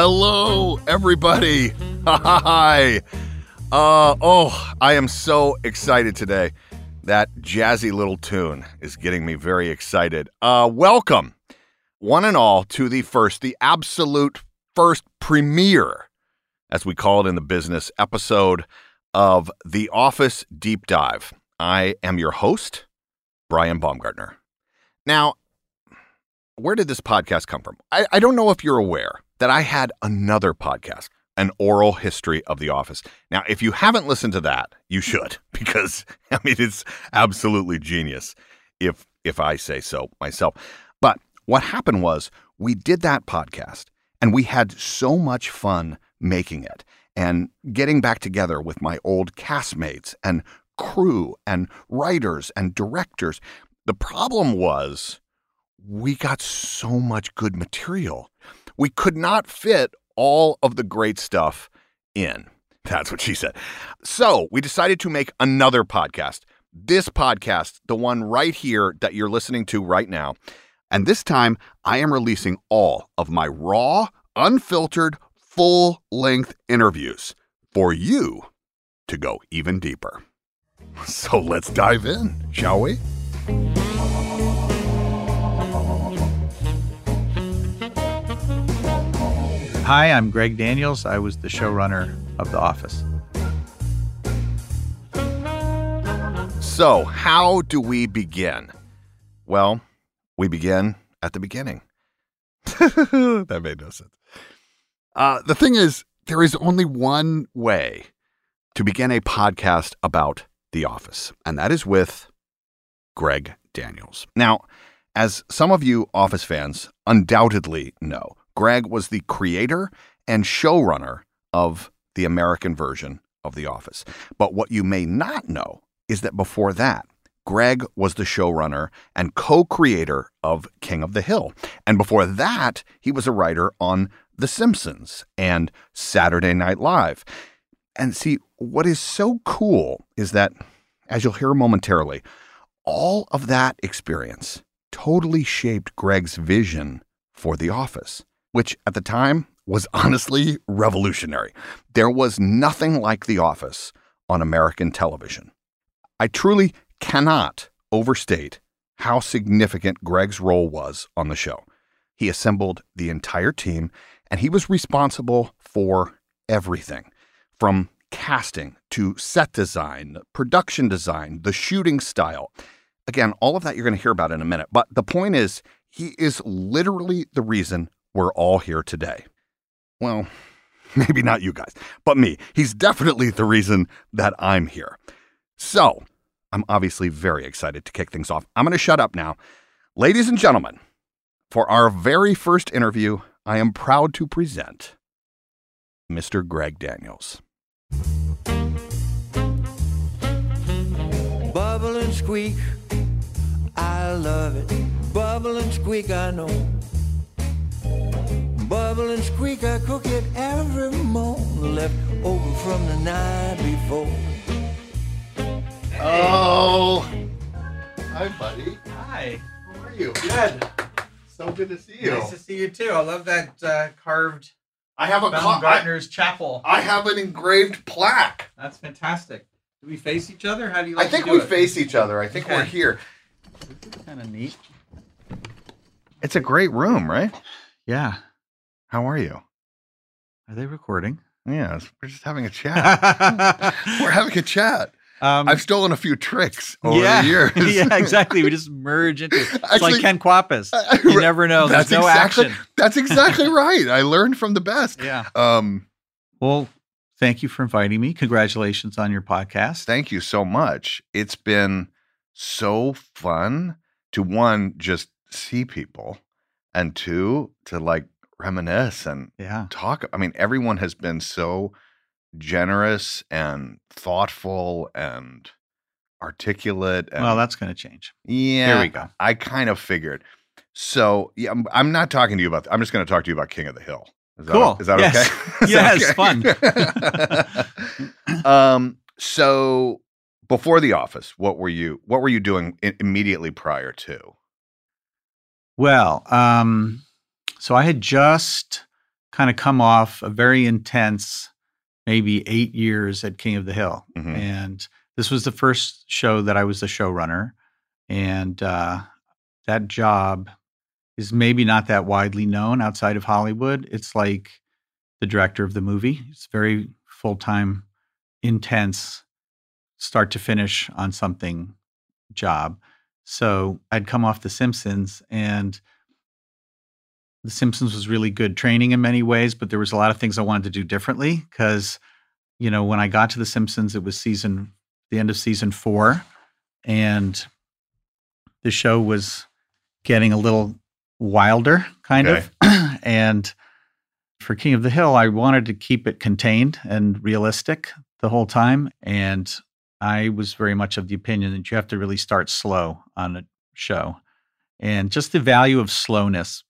Hello, everybody. Hi. Uh, oh, I am so excited today. That jazzy little tune is getting me very excited. Uh, welcome, one and all, to the first, the absolute first premiere, as we call it in the business, episode of The Office Deep Dive. I am your host, Brian Baumgartner. Now, where did this podcast come from? I, I don't know if you're aware that I had another podcast, an oral history of The Office. Now, if you haven't listened to that, you should because I mean it's absolutely genius if if I say so myself. But what happened was we did that podcast and we had so much fun making it and getting back together with my old castmates and crew and writers and directors. The problem was we got so much good material we could not fit all of the great stuff in. That's what she said. So we decided to make another podcast. This podcast, the one right here that you're listening to right now. And this time, I am releasing all of my raw, unfiltered, full length interviews for you to go even deeper. So let's dive in, shall we? Hi, I'm Greg Daniels. I was the showrunner of The Office. So, how do we begin? Well, we begin at the beginning. that made no sense. Uh, the thing is, there is only one way to begin a podcast about The Office, and that is with Greg Daniels. Now, as some of you Office fans undoubtedly know, Greg was the creator and showrunner of the American version of The Office. But what you may not know is that before that, Greg was the showrunner and co creator of King of the Hill. And before that, he was a writer on The Simpsons and Saturday Night Live. And see, what is so cool is that, as you'll hear momentarily, all of that experience totally shaped Greg's vision for The Office, which at the time was honestly revolutionary. There was nothing like The Office on American television. I truly cannot overstate how significant Greg's role was on the show. He assembled the entire team and he was responsible for everything from casting to set design, production design, the shooting style. Again, all of that you're going to hear about in a minute. But the point is, he is literally the reason we're all here today. Well, maybe not you guys, but me. He's definitely the reason that I'm here. So, I'm obviously very excited to kick things off. I'm going to shut up now. Ladies and gentlemen, for our very first interview, I am proud to present Mr. Greg Daniels. Bubble and squeak, I love it. Bubble and squeak, I know. Bubble and squeak, I cook it every morning, left over from the night before. Oh, hi, buddy. Hi. How are you? Good. So good to see you. Nice to see you too. I love that uh, carved I have a co- I, chapel. I have an engraved plaque. That's fantastic. Do we face each other? How do you like I think to do we it? face each other. I think Okay. we're here. This is Kind of neat. It's a great room, right? Yeah. How are you? Are they recording? Yeah, we're just having a chat. we're having a chat. um, I've stolen a few tricks over yeah, the years. yeah, exactly. We just merge into. It's Actually- like Ken Kwapis. You never know. There's That's no exactly, action. That's exactly right. I learned from the best. Yeah. Um, Well, thank you for inviting me. Congratulations on your podcast. thank you so much. It's been so fun to one just see people, and two to like reminisce and yeah. talk. I mean, everyone has been so generous and thoughtful and articulate. And, Well, that's going to change. yeah. Here we go. I kind of figured. So yeah, I'm, I'm not talking to you about. I'm just going to talk to you about King of the Hill. Is that, Cool. Is that Yes. okay? Is Yes, that okay? um. So before the office, what were you? What were you doing i- immediately prior to? Well, um, so I had just kind of come off a very intense, maybe eight years at King of the Hill. Mhm. And this was the first show that I was the showrunner. And uh, that job is maybe not that widely known outside of Hollywood. It's like the director of the movie, it's very full time, intense, start to finish on something job. So I'd come off The Simpsons, and The Simpsons was really good training in many ways, but there was a lot of things I wanted to do differently because, you know, when I got to The Simpsons, it was season, the end of season four, and the show was getting a little wilder, kind of. and for King of the Hill, I wanted to keep it contained and realistic the whole time. And I was very much of the opinion that you have to really start slow on a show. And just the value of slowness.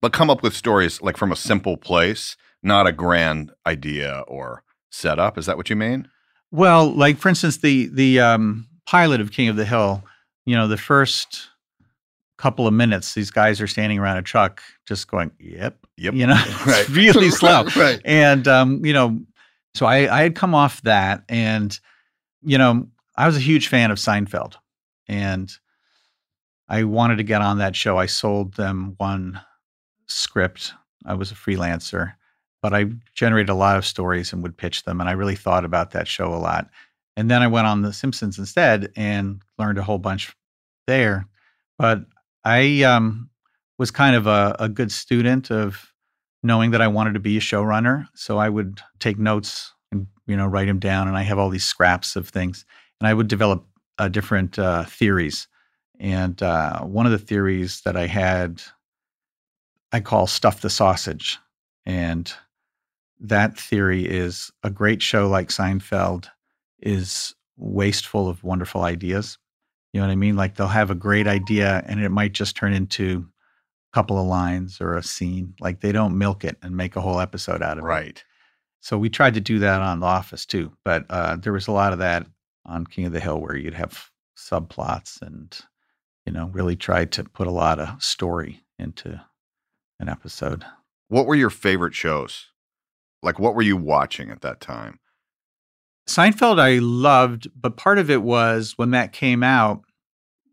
But come up with stories like from a simple place, not a grand idea or setup. Is that what you mean? Well, like for instance, the the um, pilot of King of the Hill, you know, the first couple of minutes, these guys are standing around a truck just going, yep, Yep. you know, Right. really slow. right. And um, you know, so I, I had come off that, and you know, I was a huge fan of Seinfeld, and I wanted to get on that show. I sold them one script. I was a freelancer, but I generated a lot of stories and would pitch them, and I really thought about that show a lot. And then I went on The Simpsons instead and learned a whole bunch there. But I um, was kind of a, a good student of knowing that I wanted to be a showrunner. So I would take notes and you know write them down, and I have all these scraps of things, and I would develop uh, different uh, theories. And uh, one of the theories that I had, I call "stuff the sausage," and that theory is a great show like Seinfeld is wasteful of wonderful ideas. You know what I mean? Like they'll have a great idea, and it might just turn into a couple of lines or a scene. Like they don't milk it and make a whole episode out of it. Right. So we tried to do that on The Office too, but uh, there was a lot of that on King of the Hill where you'd have subplots and you know really tried to put a lot of story into an episode. What were your favorite shows? Like, what were you watching at that time? Seinfeld I loved, but part of it was when that came out,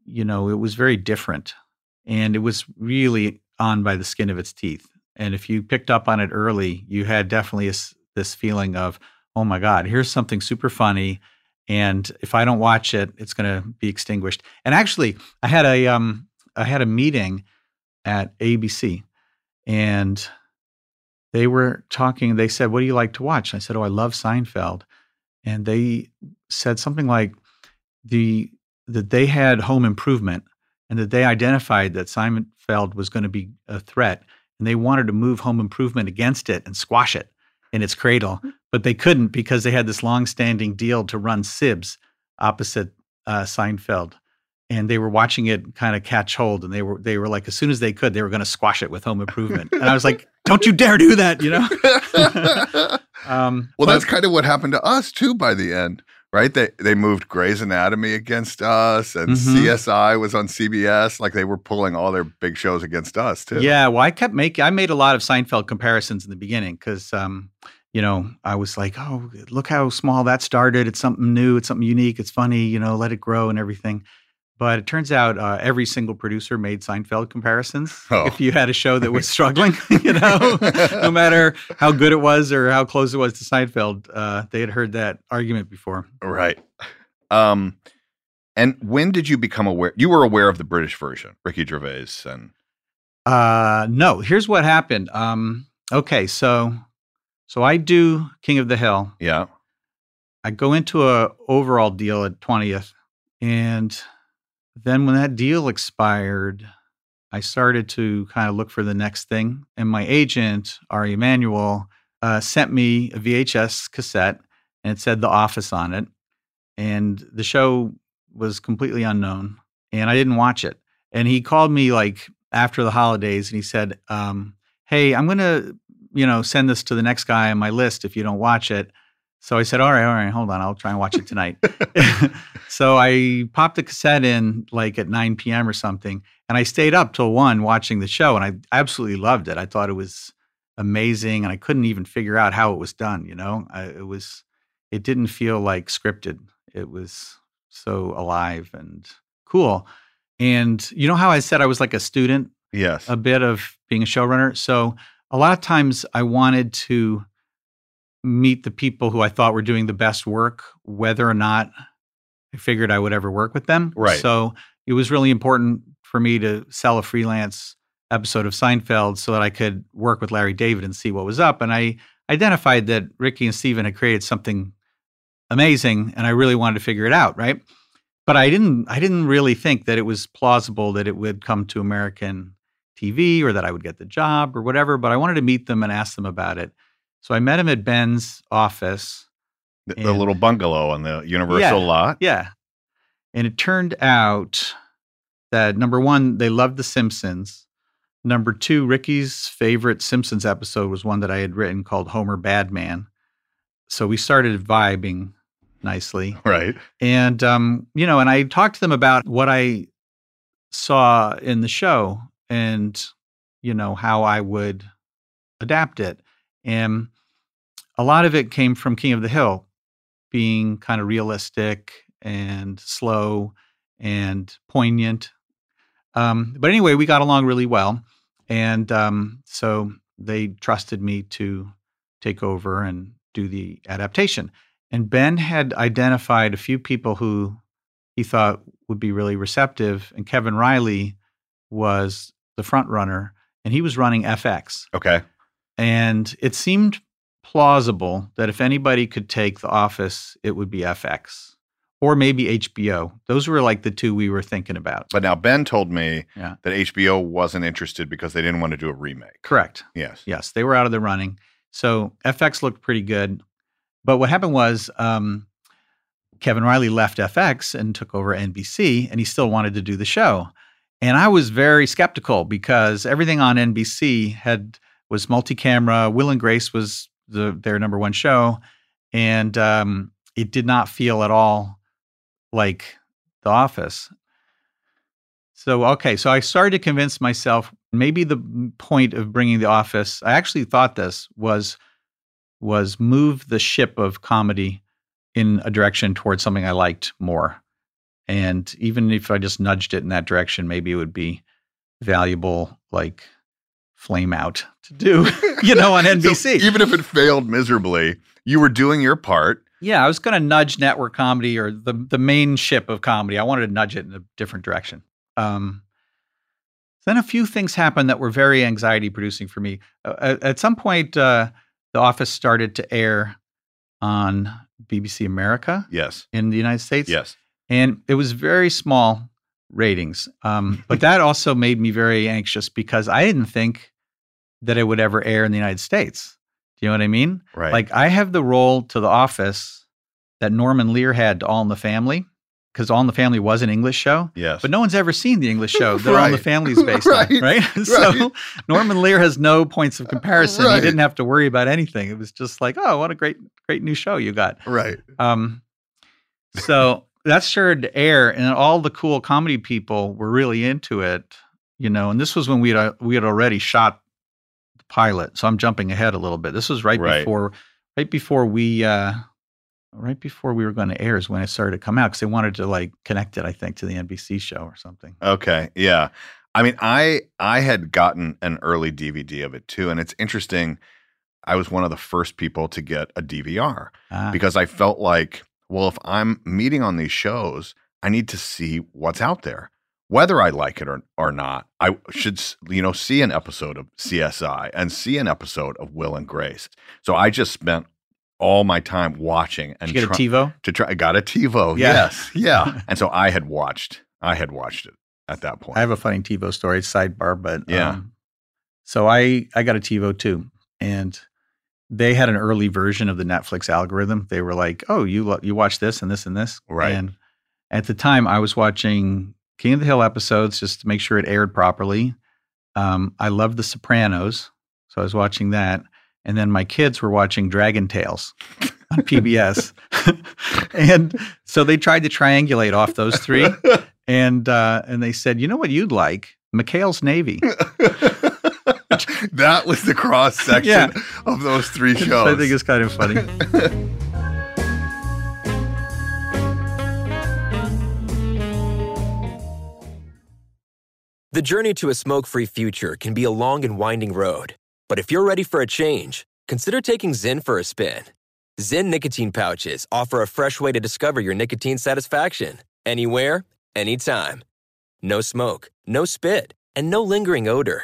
you know, it was very different and it was really on by the skin of its teeth. And if you picked up on it early, you had definitely a this feeling of, oh my God, here's something super funny. And if I don't watch it, it's going to be extinguished. And actually, I had a um, I had a meeting at ABC, and they were talking. They said, "What do you like to watch?" I said, "Oh, I love Seinfeld." and they said something like the that they had home improvement and that they identified that Seinfeld was going to be a threat and they wanted to move home improvement against it and squash it in its cradle but they couldn't because they had this long-standing deal to run sibs opposite uh, Seinfeld and they were watching it kind of catch hold and they were they were like as soon as they could they were going to squash it with home improvement and i was like don't you dare do that you know um, well, but- that's kind of what happened to us too. By the end, right? They they moved Grey's Anatomy against us, and Mhm. CSI was on CBS. Like they were pulling all their big shows against us too. Yeah, well, I kept making. I made a lot of Seinfeld comparisons in the beginning because, um, you know, I was like, "Oh, look how small that started. It's something new. It's something unique. It's funny. You know, let it grow and everything." But it turns out uh, every single producer made Seinfeld comparisons. Oh. If you had a show that was struggling, you know, no matter how good it was or how close it was to Seinfeld, uh, they had heard that argument before. Right. Um, and when did you become aware? You were aware of the British version, Ricky Gervais, and Uh, no, here's what happened. Um, okay, so so I do King of the Hill. yeah, I go into a overall deal at 20th and then when that deal expired, I started to kind of look for the next thing. And my agent, Ari Emanuel, uh, sent me a VHS cassette and it said The Office on it. And the show was completely unknown and I didn't watch it. And he called me like after the holidays and he said, um, Hey, I'm going to, you know, send this to the next guy on my list if you don't watch it. So I said, all right, all right, hold on. I'll try and watch it tonight. so I popped the cassette in like at 9 p.m. or something. And I stayed up till one watching the show. And I absolutely loved it. I thought it was amazing. And I couldn't even figure out how it was done. You know, I, it was, it didn't feel like scripted. It was so alive and cool. And you know how I said I was like a student yes, a bit of being a showrunner. So a lot of times I wanted to meet the people who I thought were doing the best work, whether or not I figured I would ever work with them. Right. So it was really important for me to sell a freelance episode of Seinfeld so that I could work with Larry David and see what was up. And I identified that Ricky and Steven had created something amazing and I really wanted to figure it out, right? But I didn't I didn't really think that it was plausible that it would come to American TV or that I would get the job or whatever, but I wanted to meet them and ask them about it. So I met him at Ben's office. The, the little bungalow on the Universal Yeah. lot. Yeah. And it turned out that number one, they loved The Simpsons. Number two, Ricky's favorite Simpsons episode was one that I had written called Homer Badman. So we started vibing nicely. Right. And um, you know, and I talked to them about what I saw in the show and you know how I would adapt it. And a lot of it came from King of the Hill being kind of realistic and slow and poignant. Um, but anyway, we got along really well. And um, so they trusted me to take over and do the adaptation. And Ben had identified a few people who he thought would be really receptive. And Kevin Reilly was the front runner, and he was running FX. Okay. And it seemed plausible that if anybody could take The Office, it would be FX or maybe HBO. Those were like the two we were thinking about. But now Ben told me Yeah. that HBO wasn't interested because they didn't want to do a remake. Correct. Yes. Yes, they were out of the running. So FX looked pretty good. But what happened was um, Kevin Reilly left FX and took over NBC, and he still wanted to do the show. And I was very skeptical because everything on NBC had was multi-camera. Will and Grace was the, their number one show, and um, it did not feel at all like The Office. So okay, so I started to convince myself maybe the point of bringing The Office. I actually thought this was was move the ship of comedy in a direction towards something I liked more. And even if I just nudged it in that direction, maybe it would be valuable, like flame out to do, you know, on NBC. So even if it failed miserably, you were doing your part. Yeah, I was going to nudge network comedy or the the main ship of comedy. I wanted to nudge it in a different direction. Um, then a few things happened that were very anxiety producing for me. Uh, at, at, some point, uh, The Office started to air on BBC America. Yes. In the United States. Yes. And it was very small ratings. Um, but that also made me very anxious because I didn't think that it would ever air in the United States. Do you know what I mean? Right. Like I have the role to The Office that Norman Lear had to All in the Family because All in the Family was an English show. Yes. But no one's ever seen the English show that All in the Right. Family is based Right. on, right? so Norman Lear has no points of comparison. Right. He didn't have to worry about anything. It was just like, oh, what a great, great new show you got. Right. Um, so that started to air, and all the cool comedy people were really into it, you know. And this was when we had we had already shot the pilot, so I'm jumping ahead a little bit. This was right, Right. before, right before we, uh, right before we were going to air is when it started to come out because they wanted to like connect it, I think, to the NBC show or something. Okay. Yeah. I mean, I I had gotten an early DVD of it too, and it's interesting. I was one of the first people to get a DVR Ah, because I felt like, well, if I'm meeting on these shows, I need to see what's out there, whether I like it or or not. I should, you know, see an episode of CSI and see an episode of Will and Grace. So I just spent all my time watching and Did you get a TiVo? to try. I got a TiVo. Yeah. Yes. Yeah. and so I had watched. I had watched it at that point. I have a funny TiVo story, sidebar, but Yeah. Um, so I I got a TiVo too, and they had an early version of the Netflix algorithm. They were like, "Oh, you lo- you watch this and this and this," Right. And at the time, I was watching King of the Hill episodes just to make sure it aired properly. Um, I loved The Sopranos, so I was watching that, and then my kids were watching Dragon Tales on PBS, and so they tried to triangulate off those three and uh, and they said, you know what you'd like, McHale's Navy. That was the cross section Yeah. of those three shows. I think it's kind of funny. The journey to a smoke free future can be a long and winding road. But if you're ready for a change, consider taking Zyn for a spin. Zyn nicotine pouches offer a fresh way to discover your nicotine satisfaction anywhere, anytime. No smoke, no spit, and no lingering odor.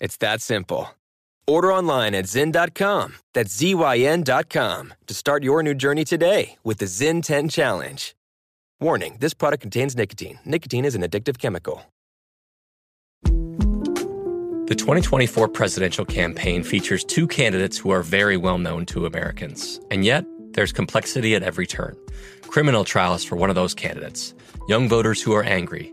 It's that simple. Order online at Zyn.com, that's Z-Y-N.com, to start your new journey today with the Zyn 10 Challenge. Warning this product contains nicotine. Nicotine is an addictive chemical. The 2024 presidential campaign features two candidates who are very well known to Americans. And yet, there's complexity at every turn. Criminal trials for one of those candidates, young voters who are angry.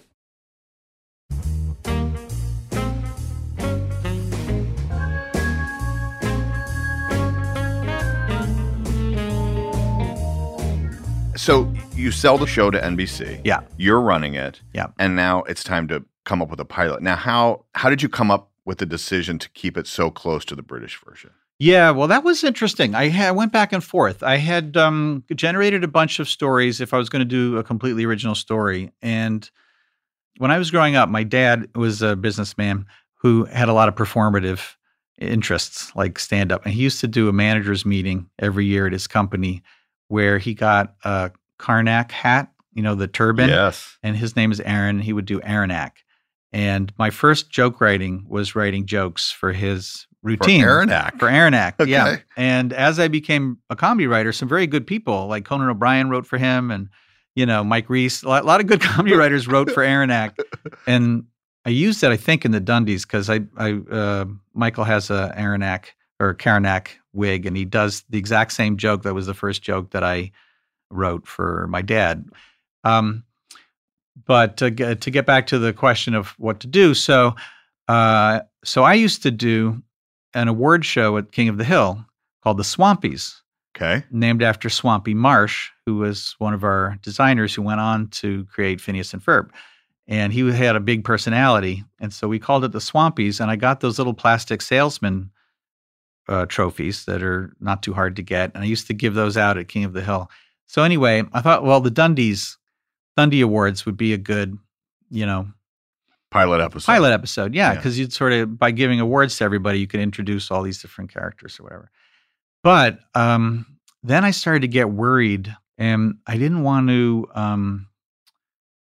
So you sell the show to NBC. Yeah. You're running it. Yeah. And now it's time to come up with a pilot. Now, how how did you come up with the decision to keep it so close to the British version? Yeah, well, that was interesting. I, had, I went back and forth. I had um, generated a bunch of stories if I was going to do a completely original story. And when I was growing up, my dad was a businessman who had a lot of performative interests, like stand up. And he used to do a manager's meeting every year at his company where he got a Karnak hat, you know, the turban. Yes. And his name is Aaron. He would do Aaronak. And my first joke writing was writing jokes for his routine. Aaronak? For Aaronak, yeah. And as I became a comedy writer, some very good people like Conan O'Brien wrote for him and, you know, Mike Reiss, a lot, a lot of good comedy writers wrote for Aaronak. And I used that, I think, in the Dundies because I, I, uh, Michael has a Aaronak or Karanak wig, and he does the exact same joke. That was the first joke that I wrote for my dad. Um, but to get, to get back to the question of what to do, so uh, so I used to do an award show at King of the Hill called the Swampies, Okay. named after Swampy Marsh, who was one of our designers who went on to create Phineas and Ferb. And he had a big personality. And so we called it the Swampies. And I got those little plastic salesman uh, trophies that are not too hard to get. And I used to give those out at King of the Hill. So anyway, I thought, well, the Dundies, Dundee Awards would be a good, you know, Pilot episode. pilot episode. Yeah, Yeah. because you'd sort of by giving awards to everybody, you could introduce all these different characters or whatever. But um, then I started to get worried, and I didn't want to um,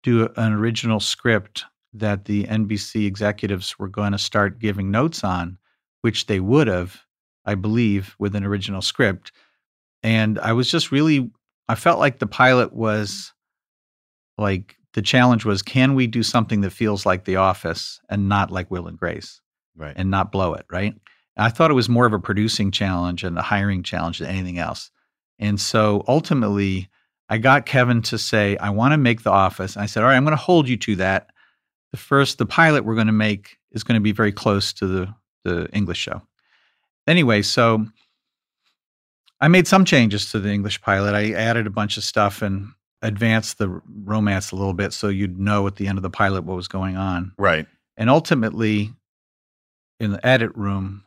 do a- an original script that the NBC executives were going to start giving notes on, which they would have, I believe, with an original script. And I was just really, I felt like the pilot was like the challenge was can we do something that feels like The Office and not like Will and Grace Right. and not blow it, right? I thought it was more of a producing challenge and a hiring challenge than anything else. And so ultimately, I got Kevin to say, I want to make The Office. And I said, All right, I'm going to hold you to that. The first, the pilot we're going to make is going to be very close to the, the English show. Anyway, so I made some changes to the English pilot. I added a bunch of stuff and advanced the romance a little bit so you'd know at the end of the pilot what was going on. Right. And ultimately, in the edit room,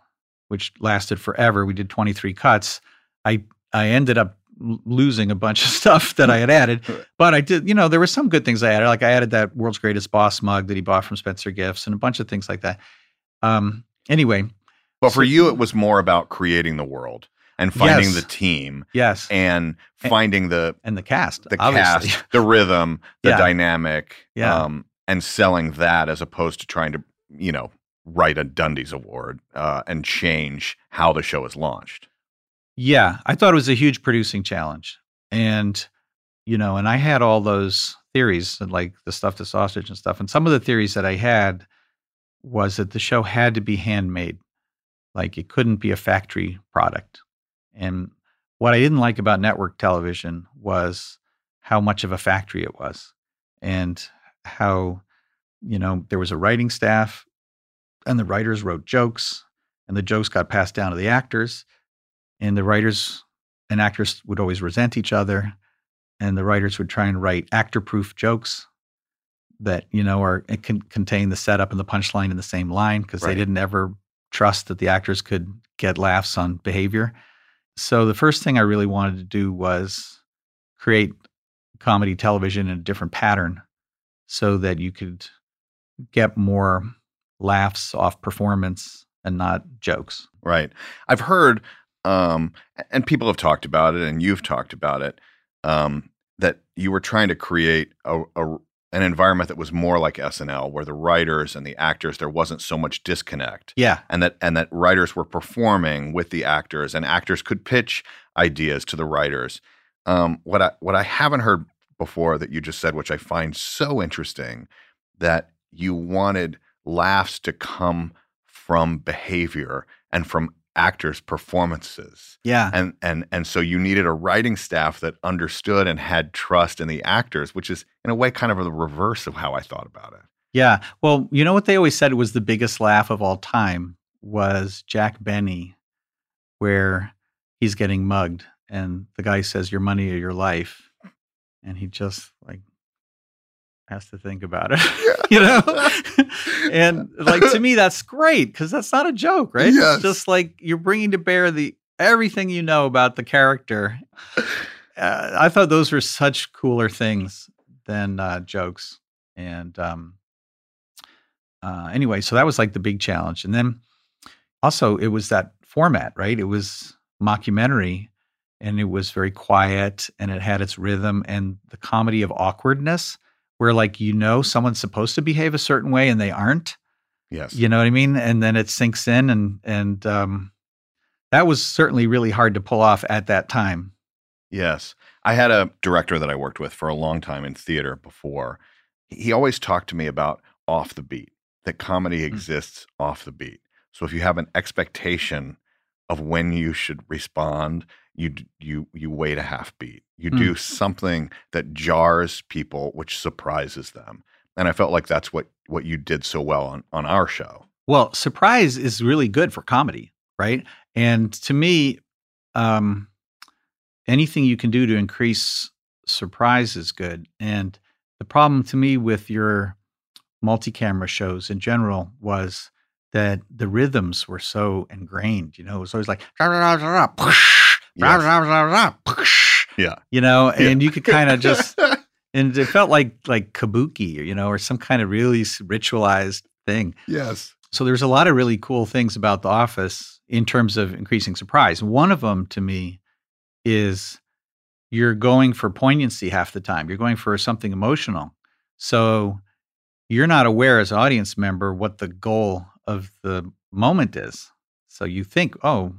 which lasted forever, we did 23 cuts. I I ended up losing a bunch of stuff that I had added, but I did. You know, there were some good things I added. Like I added that world's greatest boss mug that he bought from Spencer Gifts, and a bunch of things like that. Um. Anyway, But for you, it was more about creating the world and finding Yes. the team yes, and And- finding the and the cast, the obviously. cast, the rhythm, the Yeah. dynamic, Yeah. um, and selling that as opposed to trying to, you know, write a Dundee's award uh, and change how the show is launched. Yeah, I thought it was a huge producing challenge. And you know, and I had all those theories and like the stuff to sausage and stuff. And some of the theories that I had was that the show had to be handmade, like it couldn't be a factory product. And what I didn't like about network television was how much of a factory it was and how, you know, there was a writing staff and the writers wrote jokes and the jokes got passed down to the actors and the writers and actors would always resent each other and the writers would try and write actor proof jokes that you know are it can contain the setup and the punchline in the same line because Right. they didn't ever trust that the actors could get laughs on behavior so the first thing i really wanted to do was create comedy television in a different pattern so that you could get more laughs off performance and not jokes Right. I've heard, um, and people have talked about it, and you've talked about it, um, that you were trying to create a, a an environment that was more like SNL, where the writers and the actors there wasn't so much disconnect, yeah and that and that writers were performing with the actors, and actors could pitch ideas to the writers. Um, what I what I haven't heard before that you just said, which I find so interesting, that you wanted laughs to come from behavior and from actors' performances. yeah And and and so you needed a writing staff that understood and had trust in the actors, which is in a way kind of the reverse of how I thought about it. Yeah. Well, you know what they always said was the biggest laugh of all time was Jack Benny, where he's getting mugged and the guy says, Your money or your life. And he just like has to think about it, you know? and like to me, that's great because that's not a joke, right? Yes. It's just like you're bringing to bear the everything you know about the character. Uh, I thought those were such cooler things than uh, jokes. And um, uh, anyway, so that was like the big challenge. And then also, it was that format, right? It was mockumentary and it was very quiet and it had its rhythm and the comedy of awkwardness, where like, you know, someone's supposed to behave a certain way and they aren't. Yes. You know what I mean? And then it sinks in and and um that was certainly really hard to pull off at that time. Yes. I had a director that I worked with for a long time in theater before. He always talked to me about off the beat, that comedy exists off the beat. So if you have an expectation of when you should respond, you you you wait a half beat. You Mm. do something that jars people, which surprises them. And I felt like that's what what you did so well on on our show. Well, surprise is really good for comedy, right? And to me, um, anything you can do to increase surprise is good. And the problem to me with your multi-camera shows in general was that the rhythms were so ingrained. You know, it was always like Yeah. you know, Yeah. and you could kind of just and it felt like like kabuki, you know, or some kind of really ritualized thing. Yes. So there's a lot of really cool things about The Office in terms of increasing surprise. One of them to me is you're going for poignancy half the time. You're going for something emotional. So you're not aware as an audience member what the goal of the moment is. So you think, oh,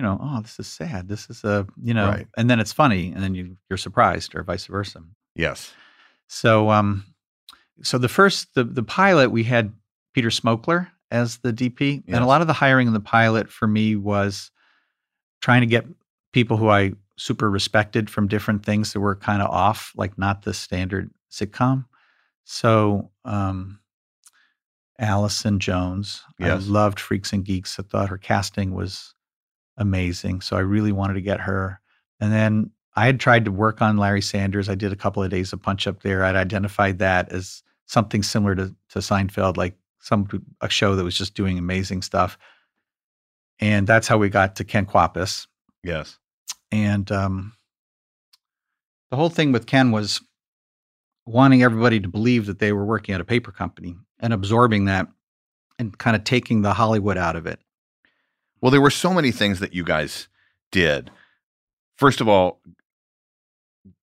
you know, oh, this is sad. This is a, you know, Right. and then it's funny, and then you you're surprised, or vice versa. Yes. So um so the first the the pilot we had Peter Smokler as the DP and a lot of the hiring in the pilot for me was trying to get people who I super respected from different things that were kind of off like not the standard sitcom. So um Allison Jones. Yes. I loved Freaks and Geeks. I thought her casting was amazing. So I really wanted to get her. And then I had tried to work on Larry Sanders. I did a couple of days of punch up there. I'd identified that as something similar to, to Seinfeld, like some a show that was just doing amazing stuff. And that's how we got to Ken Kwapis. Yes. And um, the whole thing with Ken was wanting everybody to believe that they were working at a paper company and absorbing that and kind of taking the Hollywood out of it. Well, there were so many things that you guys did. First of all,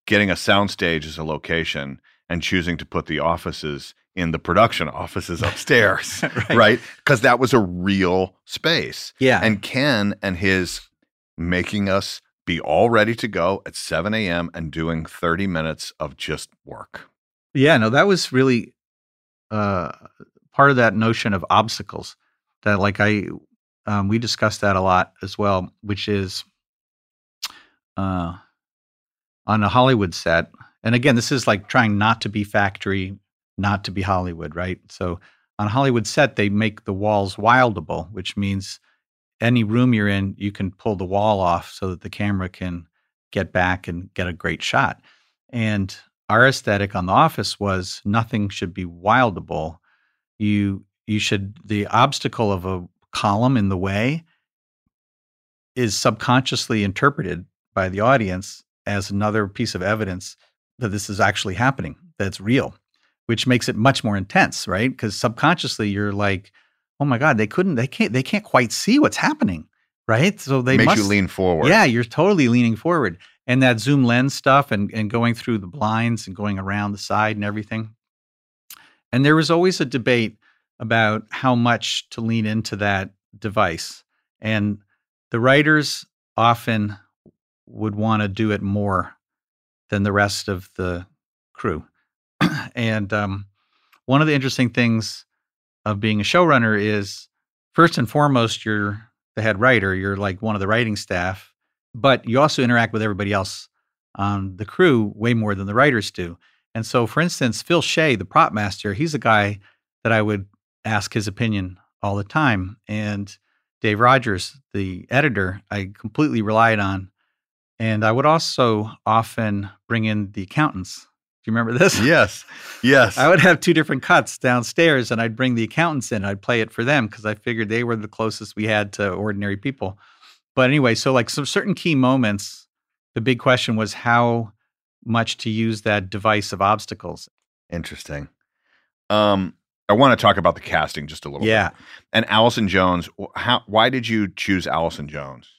getting a soundstage as a location and choosing to put the offices in the production offices upstairs, right? Because that was a real space. Yeah. And Ken and his making us be all ready to go at 7 a.m. and doing 30 minutes of just work. Yeah, no, that was really uh, part of that notion of obstacles. That, like, I um, we discussed that a lot as well, which is uh, on a Hollywood set. And again, this is like trying not to be factory, not to be Hollywood, right? So on a Hollywood set, they make the walls wildable, which means any room you're in, you can pull the wall off so that the camera can get back and get a great shot. And our aesthetic on the office was nothing should be wildable. You you should the obstacle of a column in the way is subconsciously interpreted by the audience as another piece of evidence that this is actually happening, that's real, which makes it much more intense, right? Because subconsciously you're like, oh my god they couldn't they can't they can't quite see what's happening right so they Makes must you lean forward. yeah you're totally leaning forward and that zoom lens stuff and and going through the blinds and going around the side and everything and there was always a debate about how much to lean into that device and the writers often would want to do it more than the rest of the crew. And um, one of the interesting things of being a showrunner is first and foremost you're the head writer you're like one of the writing staff but you also interact with everybody else on the crew way more than the writers do. And so for instance phil shea the prop master he's a guy that i would ask his opinion all the time and dave rogers the editor i completely relied on and i would also often bring in the accountants do you remember this Yes. Yes. I would have two different cuts downstairs and I'd bring the accountants in. I'd play it for them because I figured they were the closest we had to ordinary people. But anyway, so like some certain key moments, the big question was how much to use that device of obstacles. Interesting. Um, I want to talk about the casting just a little Yeah. bit. And Allison Jones, how why did you choose Allison Jones?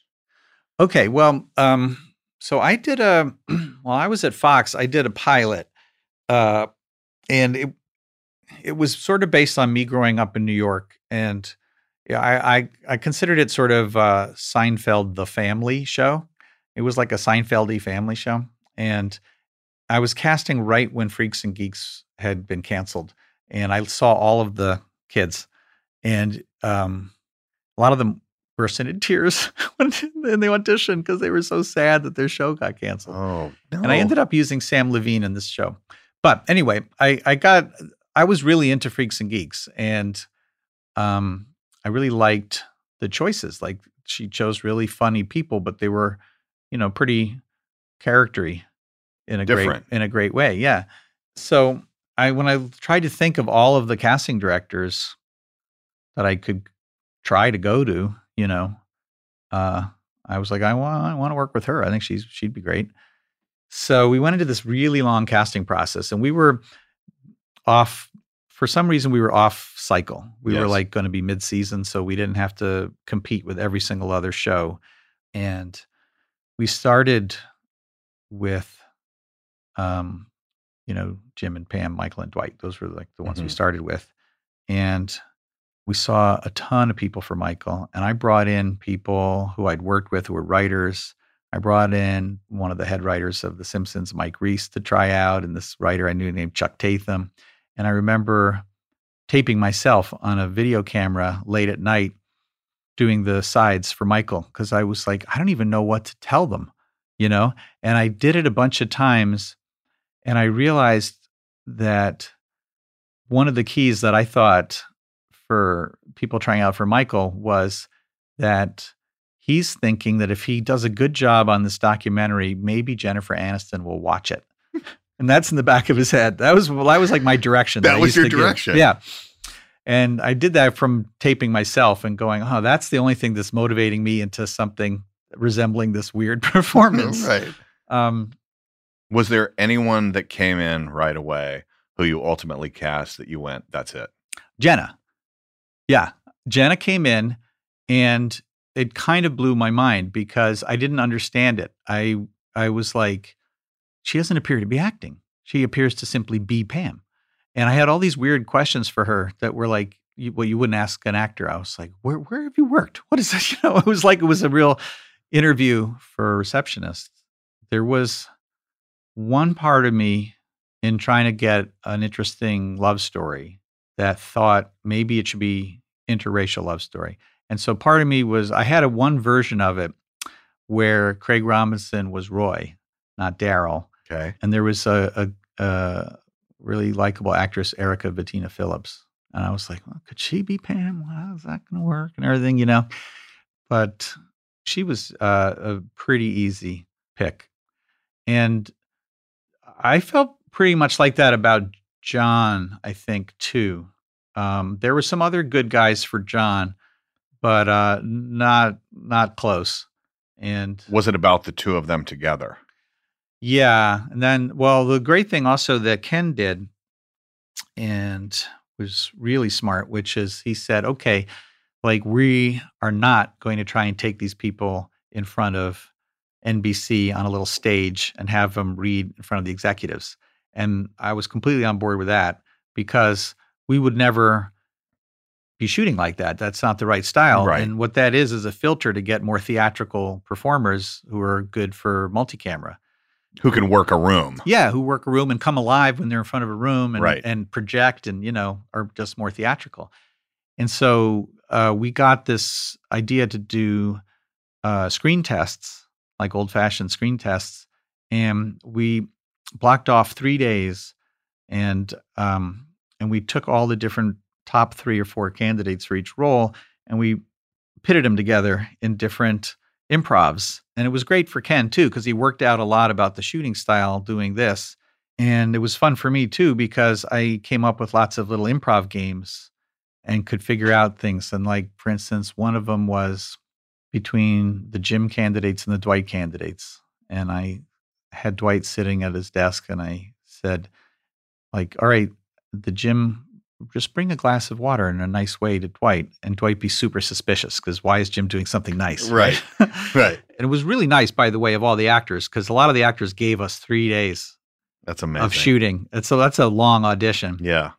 Okay. Well, um, so I did a, while I was at Fox, I did a pilot. Uh, and it, it was sort of based on me growing up in New York. And yeah, I, I, I considered it sort of uh, Seinfeld, the family show. It was like a Seinfeldy family show. And I was casting right when Freaks and Geeks had been canceled. And I saw all of the kids. And um, a lot of them burst into tears when in the audition because they were so sad that their show got canceled. Oh, no. And I ended up using Samm Levine in this show. But anyway, I, I got I was really into Freaks and Geeks, and um, I really liked the choices. Like she chose really funny people, but they were, you know, pretty charactery in a Different. great in a great way. Yeah. So I when I tried to think of all of the casting directors that I could try to go to, you know, uh, I was like, I want I want to work with her. I think she's she'd be great. So we went into this really long casting process, and we were off for some reason. We were off cycle. We were like going to be mid season, so we didn't have to compete with every single other show. And we started with, um, you know, Jim and Pam, Michael and Dwight. Those were like the ones we Mhm. started with, and we saw a ton of people for Michael. And I brought in people who I'd worked with who were writers. I brought in one of the head writers of The Simpsons, Mike Reiss, to try out, and this writer I knew named Chuck Tatham. And I remember taping myself on a video camera late at night doing the sides for Michael because I was like, I don't even know what to tell them, you know? And I did it a bunch of times and I realized that one of the keys that I thought for people trying out for Michael was that he's thinking that if he does a good job on this documentary, maybe Jennifer Aniston will watch it. and that's in the back of his head. That was well, that was like my direction. That I was used your to give. direction. Yeah. And I did that from taping myself and going, oh, that's the only thing that's motivating me into something resembling this weird performance. right. Um, Was there anyone that came in right away who you ultimately cast that you went, that's it? Jenna. Yeah. Jenna came in and it kind of blew my mind because I didn't understand it. I I was like, she doesn't appear to be acting. She appears to simply be Pam. And I had all these weird questions for her that were like, well, you wouldn't ask an actor. I was like, where where have you worked? What is this? You know, it was like it was a real interview for a receptionist, there was one part of me in trying to get an interesting love story that thought maybe it should be interracial love story. And so part of me was I had a one version of it where Craig Robinson was Roy, not Daryl, Okay. and there was a, a, a really likable actress, Erica Vittina Phillips. And I was like, well, could she be Pam? How's that going to work and everything, you know? But she was uh, a pretty easy pick. And I felt pretty much like that about John, I think, too. Um, there were some other good guys for John, but uh, not not close. And Was it about the two of them together? yeah, and then well, the great thing also that Ken did, and was really smart, which is he said, okay, like we are not going to try and take these people in front of NBC on a little stage and have them read in front of the executives. And I was completely on board with that because we would never be shooting like that. That's not the right style. Right. And what that is is a filter to get more theatrical performers who are good for multi-camera. Who can work a room? Yeah, who work a room and come alive when they're in front of a room and, Right. and project and, you know, are just more theatrical. And so uh, we got this idea to do uh, screen tests, like old fashioned screen tests. And we blocked off three days and um, and we took all the different top three or four candidates for each role and we pitted them together in different improvs. And it was great for Ken too, because he worked out a lot about the shooting style doing this. And it was fun for me too, because I came up with lots of little improv games and could figure out things. And like, for instance, one of them was between the Jim candidates and the Dwight candidates. And I had Dwight sitting at his desk and I said, like, all right, the Jim just bring a glass of water in a nice way to Dwight, and Dwight be super suspicious because why is Jim doing something nice? Right. Right. and it was really nice, by the way, of all the actors because a lot of the actors gave us three days That's amazing. of shooting, and so that's a long audition. Yeah.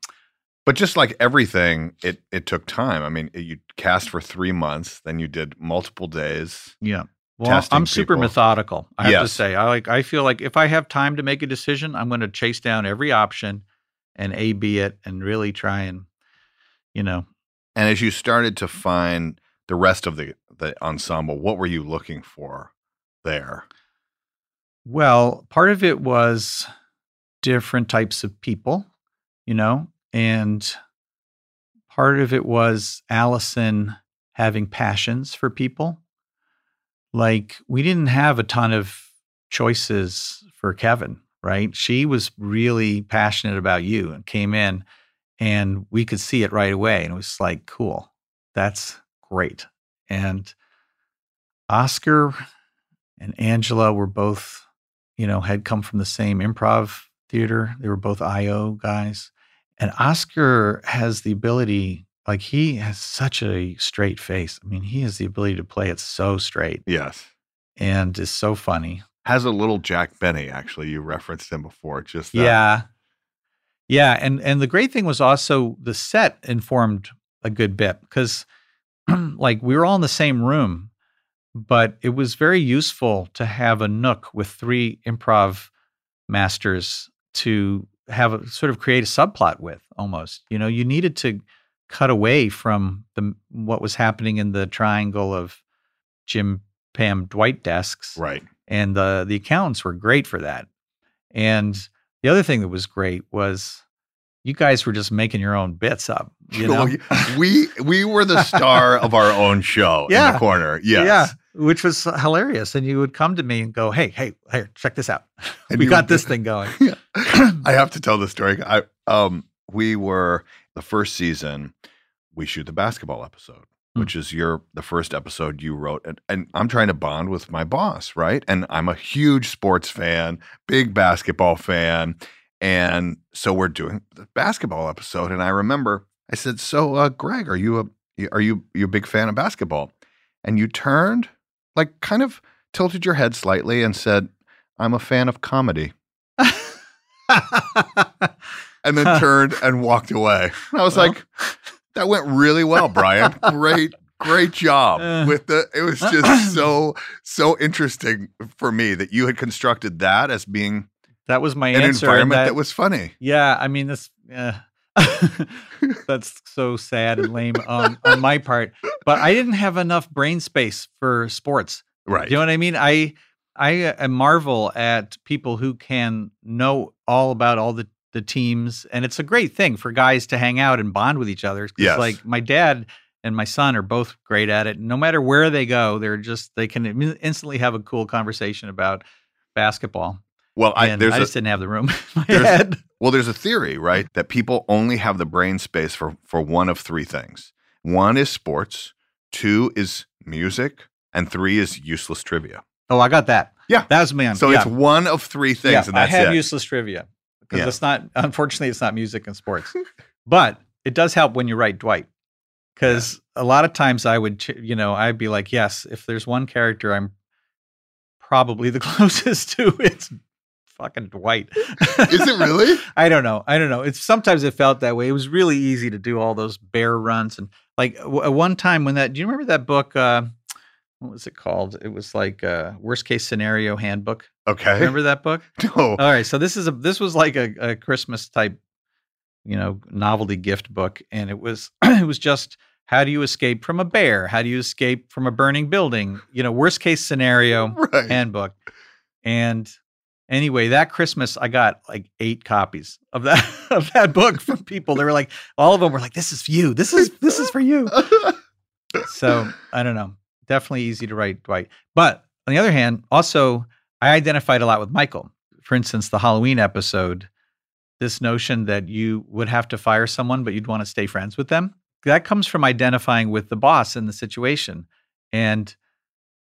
But just like everything, it it took time. I mean, you cast for three months, then you did multiple days. Yeah. Well, I'm super people. methodical. I have to say, I like. I feel like if I have time to make a decision, I'm going to chase down every option and A B it and really try and, you know, And as you started to find the rest of the the ensemble, what were you looking for there? Well, part of it was different types of people, you know, and part of it was Allison having passions for people. Like, we didn't have a ton of choices for Kevin, right? She was really passionate about you and came in, and we could see it right away. And it was like, cool, that's great. And Oscar and Angela were both, you know, had come from the same improv theater. They were both IO guys. And Oscar has the ability, like, he has such a straight face. I mean, he has the ability to play it so straight Yes. and is so funny. Has a little Jack Benny, actually. You referenced him before. Just that. Yeah. Yeah. And and the great thing was also the set informed a good bit because like we were all in the same room, but it was very useful to have a nook with three improv masters to have a sort of create a subplot with almost. You know, you needed to cut away from the what was happening in the triangle of Jim Pam Dwight desks Right. and the the accountants were great for that. And the other thing that was great was you guys were just making your own bits up. You know? we we were the star of our own show in the corner. Yes. Yeah, which was hilarious. And you would come to me and go, "Hey, hey, hey, check this out. We got this thing going." I have to tell the story. I um we were the first season we shoot the basketball episode, Hmm. which is your the first episode you wrote and, and I'm trying to bond with my boss, right? And I'm a huge sports fan, big basketball fan. And so we're doing the basketball episode and I remember I said, "So uh Greg, are you a are you you a big fan of basketball?" And you turned like kind of tilted your head slightly and said, "I'm a fan of comedy." and then turned and walked away. And I was Well. like, that went really well, Brian. Great, great job Uh. with the. It was just so so interesting for me that you had constructed that as being That was my an answer. environment that, was funny. Yeah, I mean this. Uh, that's so sad and lame on, on my part. But I didn't have enough brain space for sports. Right. You know what I mean? I I uh, marvel at people who can know all about all the the teams, and it's a great thing for guys to hang out and bond with each other. Yes. Like my dad and my son are both great at it. No matter where they go, they're just they can instantly have a cool conversation about basketball. Well, I, I a, just didn't have the room in my head. Well, there's a theory, right, that people only have the brain space for for one of three things. One is sports, two is music, and three is useless trivia. Oh, I got that. Yeah. that was me. So yeah. it's one of three things, yeah, and that's I have it. useless trivia because Yeah. it's not. Unfortunately, it's not music and sports, but it does help when you write Dwight. Because a lot of times I would, you know, I'd be like, yes, if there's one character I'm probably the closest to, it's fucking Dwight. Is it really? I don't know. I don't know. It's sometimes it felt that way. It was really easy to do all those bear runs and like w- one time when that. Do you remember that book? Uh, what was it called? It was like uh, worst case scenario handbook. Okay. Remember that book? No. All right, so this is a this was like a, a Christmas type, you know, novelty gift book, and it was it was just how do you escape from a bear? How do you escape from a burning building? You know, worst case scenario Right. handbook. And anyway, that Christmas I got like eight copies of that of that book from people. They were like, all of them were like, "This is for you. This is this is for you." So I don't know. Definitely easy to write Dwight. But on the other hand, also I identified a lot with Michael. For instance, the Halloween episode, this notion that you would have to fire someone, but you'd want to stay friends with them. That comes from identifying with the boss in the situation. And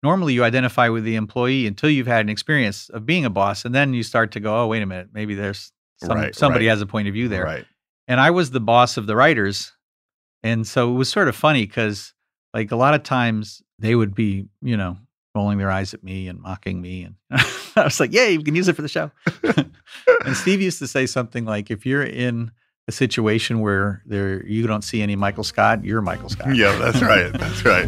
normally you identify with the employee until you've had an experience of being a boss. And then you start to go, oh, wait a minute, maybe there's some, Right, somebody right. has a point of view there Right. and I was the boss of the writers. And so it was sort of funny because, like, a lot of times they would be, you know, rolling their eyes at me and mocking me. And I was like, yay, you can use it for the show. and Steve used to say something like, if you're in a situation where there you don't see any Michael Scott, you're Michael Scott. Yeah, that's right. That's right.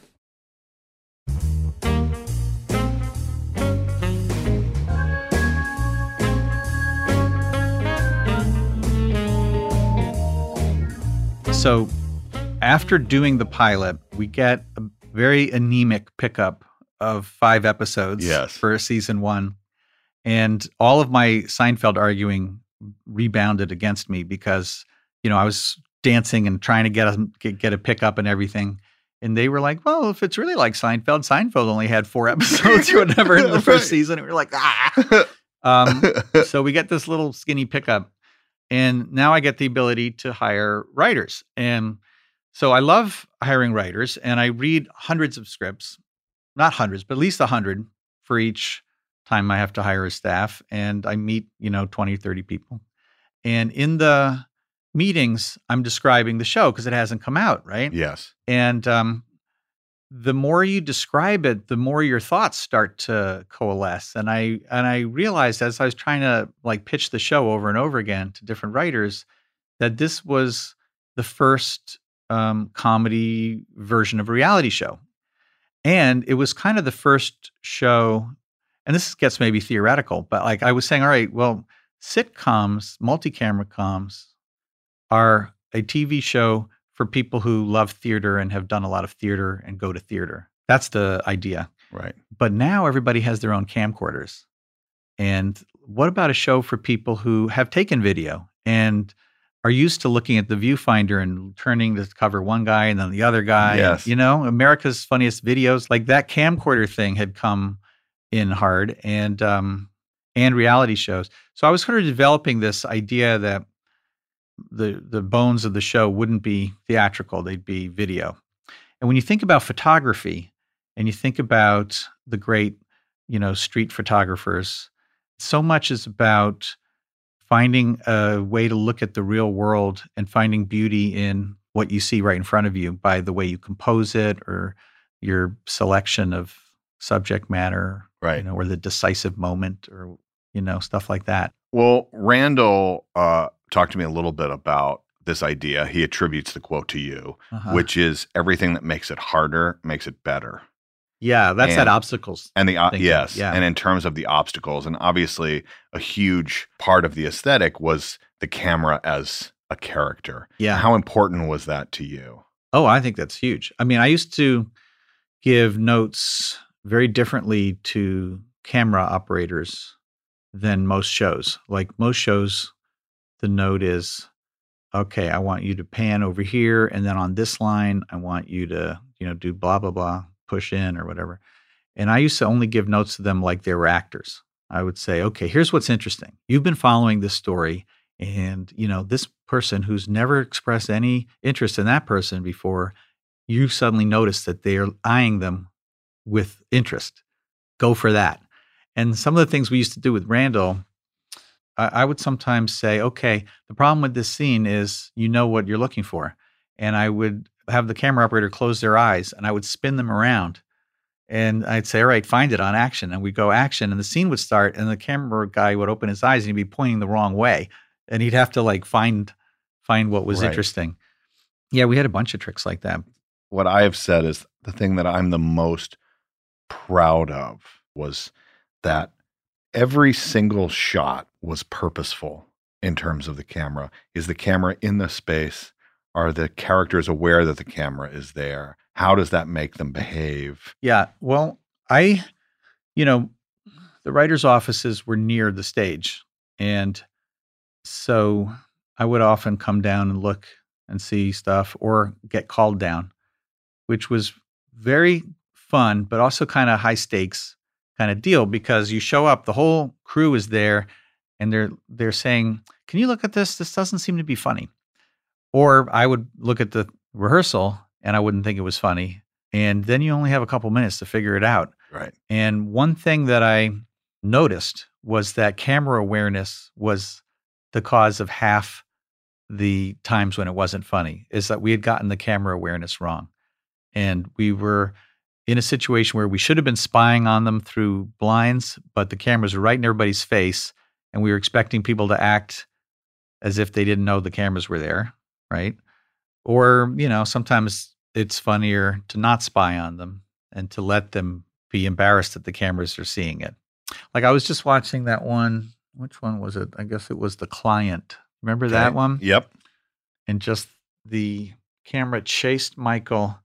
So after doing the pilot, we get a very anemic pickup of five episodes Yes. for season one. And all of my Seinfeld arguing rebounded against me because, you know, I was dancing and trying to get a get, get a pickup and everything. And they were like, well, if it's really like Seinfeld, Seinfeld only had four episodes or whatever in the first Right. season. And we were like, ah. Um, so we get this little skinny pickup and now i get the ability to hire writers. And so i love hiring writers and i read hundreds of scripts not hundreds but at least 100 for each time i have to hire a staff and i meet you know 20 30 people. And in the meetings i'm describing the show because it hasn't come out right? Yes. and um, the more you describe it, the more your thoughts start to coalesce. And I and I realized as I was trying to like pitch the show over and over again to different writers that this was the first um, comedy version of a reality show, and it was kind of the first show. And this gets maybe theoretical, but like I was saying, all right, well, sitcoms, multi-camera coms, are a TV show for people who love theater and have done a lot of theater and go to theater. That's the idea. Right. But now everybody has their own camcorders. And what about a show for people who have taken video and are used to looking at the viewfinder and turning to cover one guy and then the other guy? and, Yes. you know, America's funniest videos, like that camcorder thing had come in hard and um and reality shows. So I was sort of developing this idea that the the bones of the show wouldn't be theatrical; they'd be video. And when you think about photography, and you think about the great, you know, street photographers, so much is about finding a way to look at the real world and finding beauty in what you see right in front of you by the way you compose it or your selection of subject matter, Right. you know, or the decisive moment or you know, stuff like that. Well, Randall uh, talked to me a little bit about this idea. He attributes the quote to you, Uh-huh. which is everything that makes it harder makes it better. yeah, that's that and- obstacles. And the uh, yes, yeah. and in terms of the obstacles, and obviously a huge part of the aesthetic was the camera as a character. Yeah. How important was that to you? Oh, I think that's huge. I mean, I used to give notes very differently to camera operators than most shows. Like most shows, the note is, okay, I want you to pan over here. And then on this line, I want you to, you know, do blah, blah, blah, push in or whatever. And I used to only give notes to them like they were actors. I would say, okay, here's what's interesting. You've been following this story and you know this person who's never expressed any interest in that person before you suddenly notice that they're eyeing them with interest go for that and some of the things we used to do with randall I, I would sometimes say okay the problem with this scene is you know what you're looking for and i would have the camera operator close their eyes and i would spin them around and I'd say, all right, find it on action. And we'd go action, and the scene would start, and the camera guy would open his eyes and he'd be pointing the wrong way. And he'd have to like find find what was Right. interesting. Yeah, we had a bunch of tricks like that. What I have said is the thing that I'm the most proud of was that every single shot was purposeful in terms of the camera. Is the camera in the space? Are the characters aware that the camera is there? How does that make them behave? Yeah. Well, I, you know, the writers' offices were near the stage. And so I would often come down and look and see stuff or get called down, which was very fun, but also kind of high stakes kind of deal because you show up, the whole crew is there, and they're they're saying, "Can you look at this? This doesn't seem to be funny." Or I would look at the rehearsal and I wouldn't think it was funny, and then you only have a couple minutes to figure it out. Right. And one thing that I noticed was that camera awareness was the cause of half the times when it wasn't funny is that we had gotten the camera awareness wrong. And we were in a situation where we should have been spying on them through blinds, but the cameras were right in everybody's face. And we were expecting people to act as if they didn't know the cameras were there, right? Or, you know, sometimes it's funnier to not spy on them and to let them be embarrassed that the cameras are seeing it. Like I was just watching that one. Which one was it? I guess it was The Client. Remember that one? Yep. and just the camera chased Michael.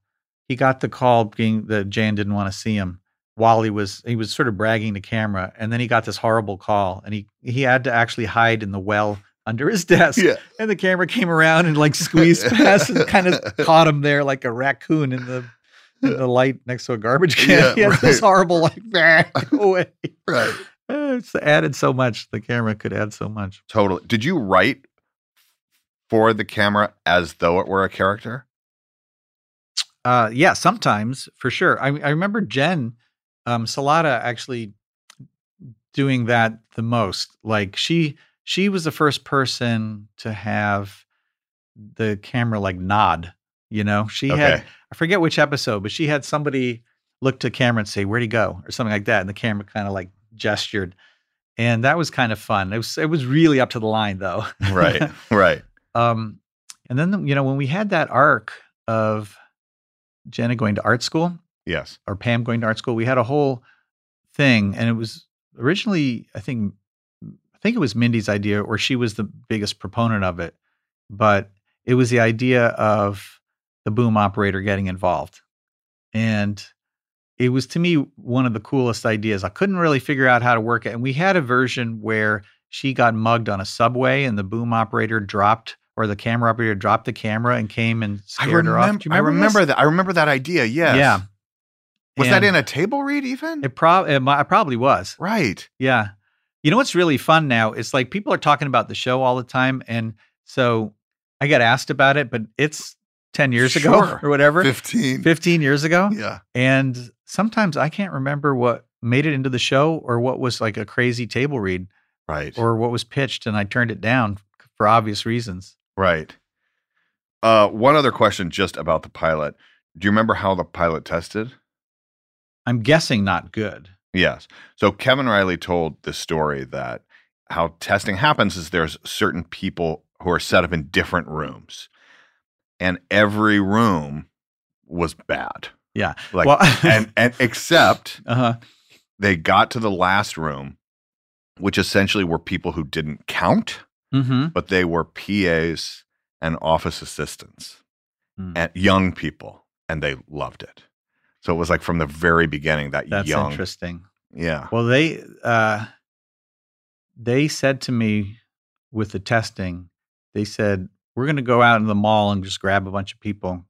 He got the call being that Jan didn't want to see him while he was he was sort of bragging to camera, and then he got this horrible call, and he he had to actually hide in the well under his desk. Yeah. And the camera came around and like squeezed past and kind of caught him there like a raccoon in the in the light next to a garbage can. Yeah, he had this horrible like "Bah, away. Right. Uh, It's added so much. The camera could add so much. Totally. Did you write for the camera as though it were a character? Uh, yeah, sometimes for sure. I, I remember Jen um, Celotta actually doing that the most. Like she she was the first person to have the camera like nod. You know, she had I forget which episode, but she had somebody look to camera and say, "Where'd he go?" or something like that, and the camera kind of like gestured, and that was kind of fun. It was it was really up to the line though. Right. right. Um, and then you know when we had that arc of Jenna going to art school Yes. or Pam going to art school, we had a whole thing, and it was originally I think I think it was Mindy's idea, or she was the biggest proponent of it, but it was the idea of the boom operator getting involved, and it was to me one of the coolest ideas. I couldn't really figure out how to work it, and we had a version where she got mugged on a subway, and the boom operator dropped. Or the camera operator dropped the camera and came and scared her off. remember, I remember this? that. I remember that idea. Yes. Yeah. Was that in a table read even? It, prob- it, it probably was. right. Yeah. You know what's really fun now? It's like people are talking about the show all the time. And so I got asked about it, but it's 10 years ago or whatever, 15. 15 years ago. Yeah. And sometimes I can't remember what made it into the show or what was like a crazy table read Right. or what was pitched. And I turned it down for obvious reasons. Right. Uh, one other question just about the pilot. Do you remember how the pilot tested? I'm guessing not good. Yes. So Kevin Reilly told the story that how testing happens is there's certain people who are set up in different rooms, and every room was bad. Yeah. Like Well- and and except Uh huh. they got to the last room, which essentially were people who didn't count, Mm-hmm. but they were PAs and office assistants Mm. and young people, and they loved it. So it was like from the very beginning that That's young, That's interesting. yeah, Well, they uh, they said to me with the testing, they said we're going to go out in the mall and just grab a bunch of people.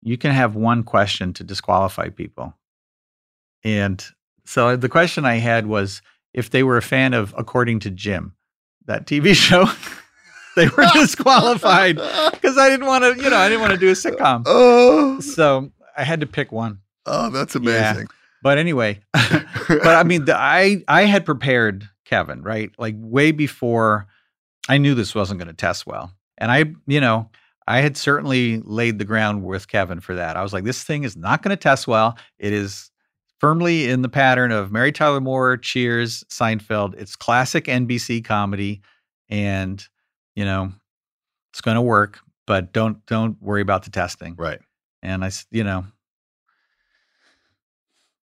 You can have one question to disqualify people, and so the question I had was if they were a fan of According to Jim, that TV show. they were disqualified because I didn't want to, you know, I didn't want to do a sitcom. Oh, So I had to pick one. oh, that's Yeah. amazing. But anyway, but I mean, the, I I had prepared Kevin right, like way before I knew this wasn't going to test well, and I, you know, I had certainly laid the ground with Kevin for that. I was like, this thing is not going to test well. It is firmly in the pattern of Mary Tyler Moore, Cheers, Seinfeld. It's classic NBC comedy, and you know, it's going to work. But don't don't worry about the testing. right. And I, you know,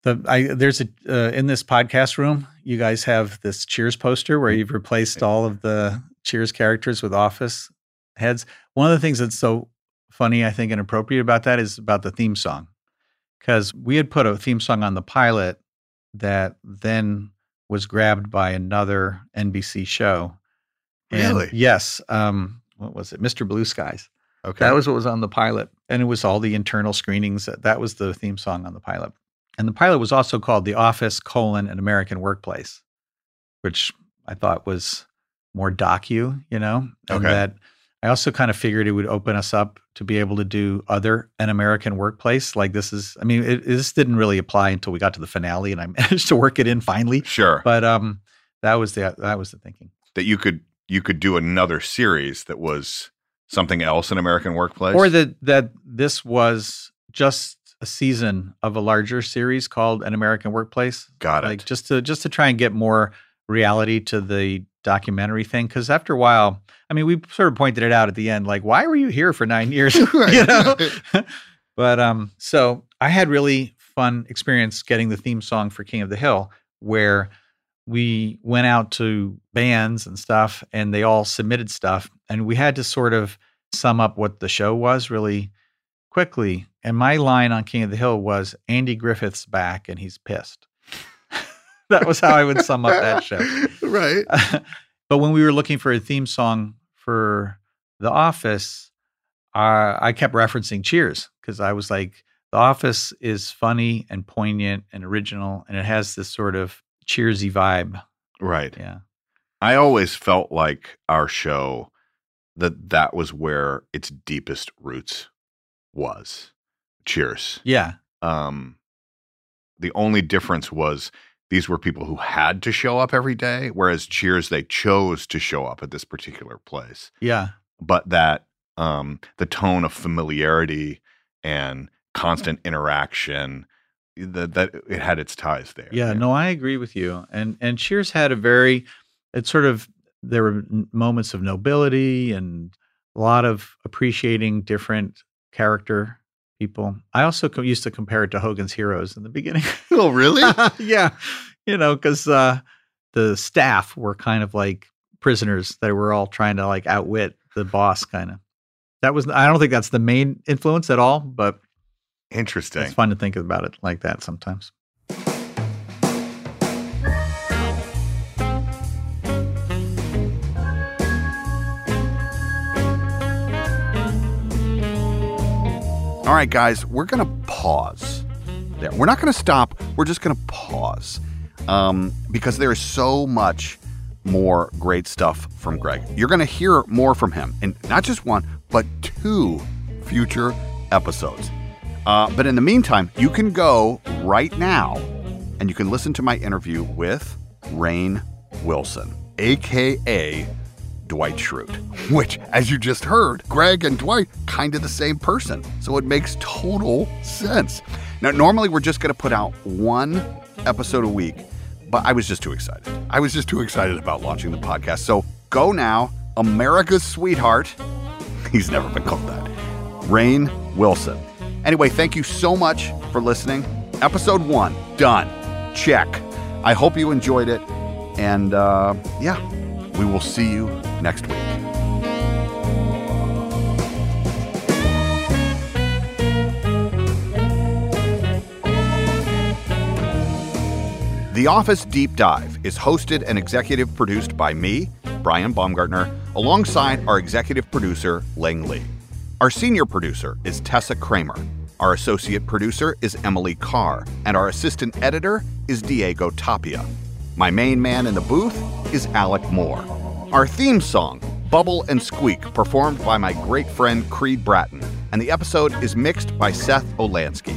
the I there's a uh, in this podcast room, you guys have this Cheers poster where you've replaced all of the Cheers characters with Office heads. One of the things that's so funny, I think, and appropriate about that is about the theme song, because we had put a theme song on the pilot that then was grabbed by another NBC show. And Really? yes. Um, what was it? Mr. Blue Skies. Okay. That was what was on the pilot. And it was all the internal screenings. That, that was the theme song on the pilot. And the pilot was also called The Office, colon, an American Workplace, which I thought was more docu, you know? And Okay. that I also kind of figured it would open us up to be able to do other An American Workplace. Like this is, I mean, it, this didn't really apply until we got to the finale and I managed to work it in finally. sure. But um, that was the that was the thinking. that you could you could do another series that was something else in American Workplace. or that that this was just a season of a larger series called An American Workplace. Got it. Like just to just to try and get more reality to the documentary thing. Because after a while, I mean, we sort of pointed it out at the end, like, why were you here for nine years? you know. but um, so I had really fun experience getting the theme song for King of the Hill, where we went out to bands and stuff, and they all submitted stuff, and we had to sort of sum up what the show was really quickly. And my line on King of the Hill was Andy Griffith's back and he's pissed. that was how I would sum up that show. right. but when we were looking for a theme song for The Office, uh, I kept referencing Cheers because I was like, The Office is funny and poignant and original, and it has this sort of cheersy vibe. Right. Yeah. I always felt like our show that that was where its deepest roots was. Cheers. Yeah. Um the only difference was these were people who had to show up every day whereas Cheers they chose to show up at this particular place. Yeah. But that um the tone of familiarity and constant interaction that that it had its ties there. Yeah, no, I agree with you. And and Cheers had a very it sort of there were moments of nobility and a lot of appreciating different character people. I also co- used to compare it to Hogan's Heroes in the beginning. Oh, really? yeah, you know, because uh, the staff were kind of like prisoners. They were all trying to like outwit the boss, kind of. That was I don't think that's the main influence at all, but Interesting. it's fun to think about it like that sometimes. All right, guys, we're going to pause there. We're not going to stop. We're just going to pause um, because there is so much more great stuff from Greg. You're going to hear more from him in not just one, but two future episodes. Uh, but in the meantime, you can go right now and you can listen to my interview with Rainn Wilson, aka Dwight Schrute, which, as you just heard, Greg and Dwight kind of the same person. So it makes total sense. Now, normally we're just going to put out one episode a week, but I was just too excited. I was just too excited about launching the podcast. So go now, America's sweetheart. He's never been called that. Rainn Wilson. Anyway, thank you so much for listening. Episode one, done. Check. I hope you enjoyed it. And uh, yeah, we will see you next week. The Office Deep Dive is hosted and executive produced by me, Brian Baumgartner, alongside our executive producer, Lang Lee. Our senior producer is Tessa Kramer. Our associate producer is Emily Carr, and our assistant editor is Diego Tapia. My main man in the booth is Alec Moore. Our theme song, Bubble and Squeak, performed by my great friend Creed Bratton, and the episode is mixed by Seth Olansky.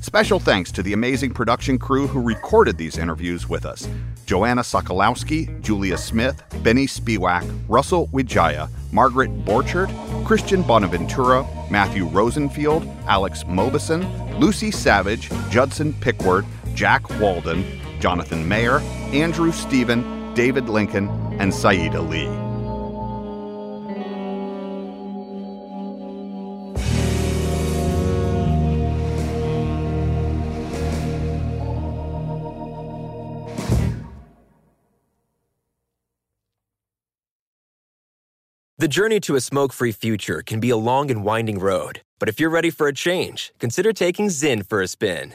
Special thanks to the amazing production crew who recorded these interviews with us Joanna Sokolowski, Julia Smith, Benny Spiewak, Russell Wijaya, Margaret Borchert, Christian Bonaventura, Matthew Rosenfield, Alex Mobison, Lucy Savage, Judson Pickward, Jack Walden, Jonathan Mayer, Andrew Stephen, David Lincoln, and Saeed Ali. The journey to a smoke free future can be a long and winding road, but if you're ready for a change, consider taking Zyn for a spin.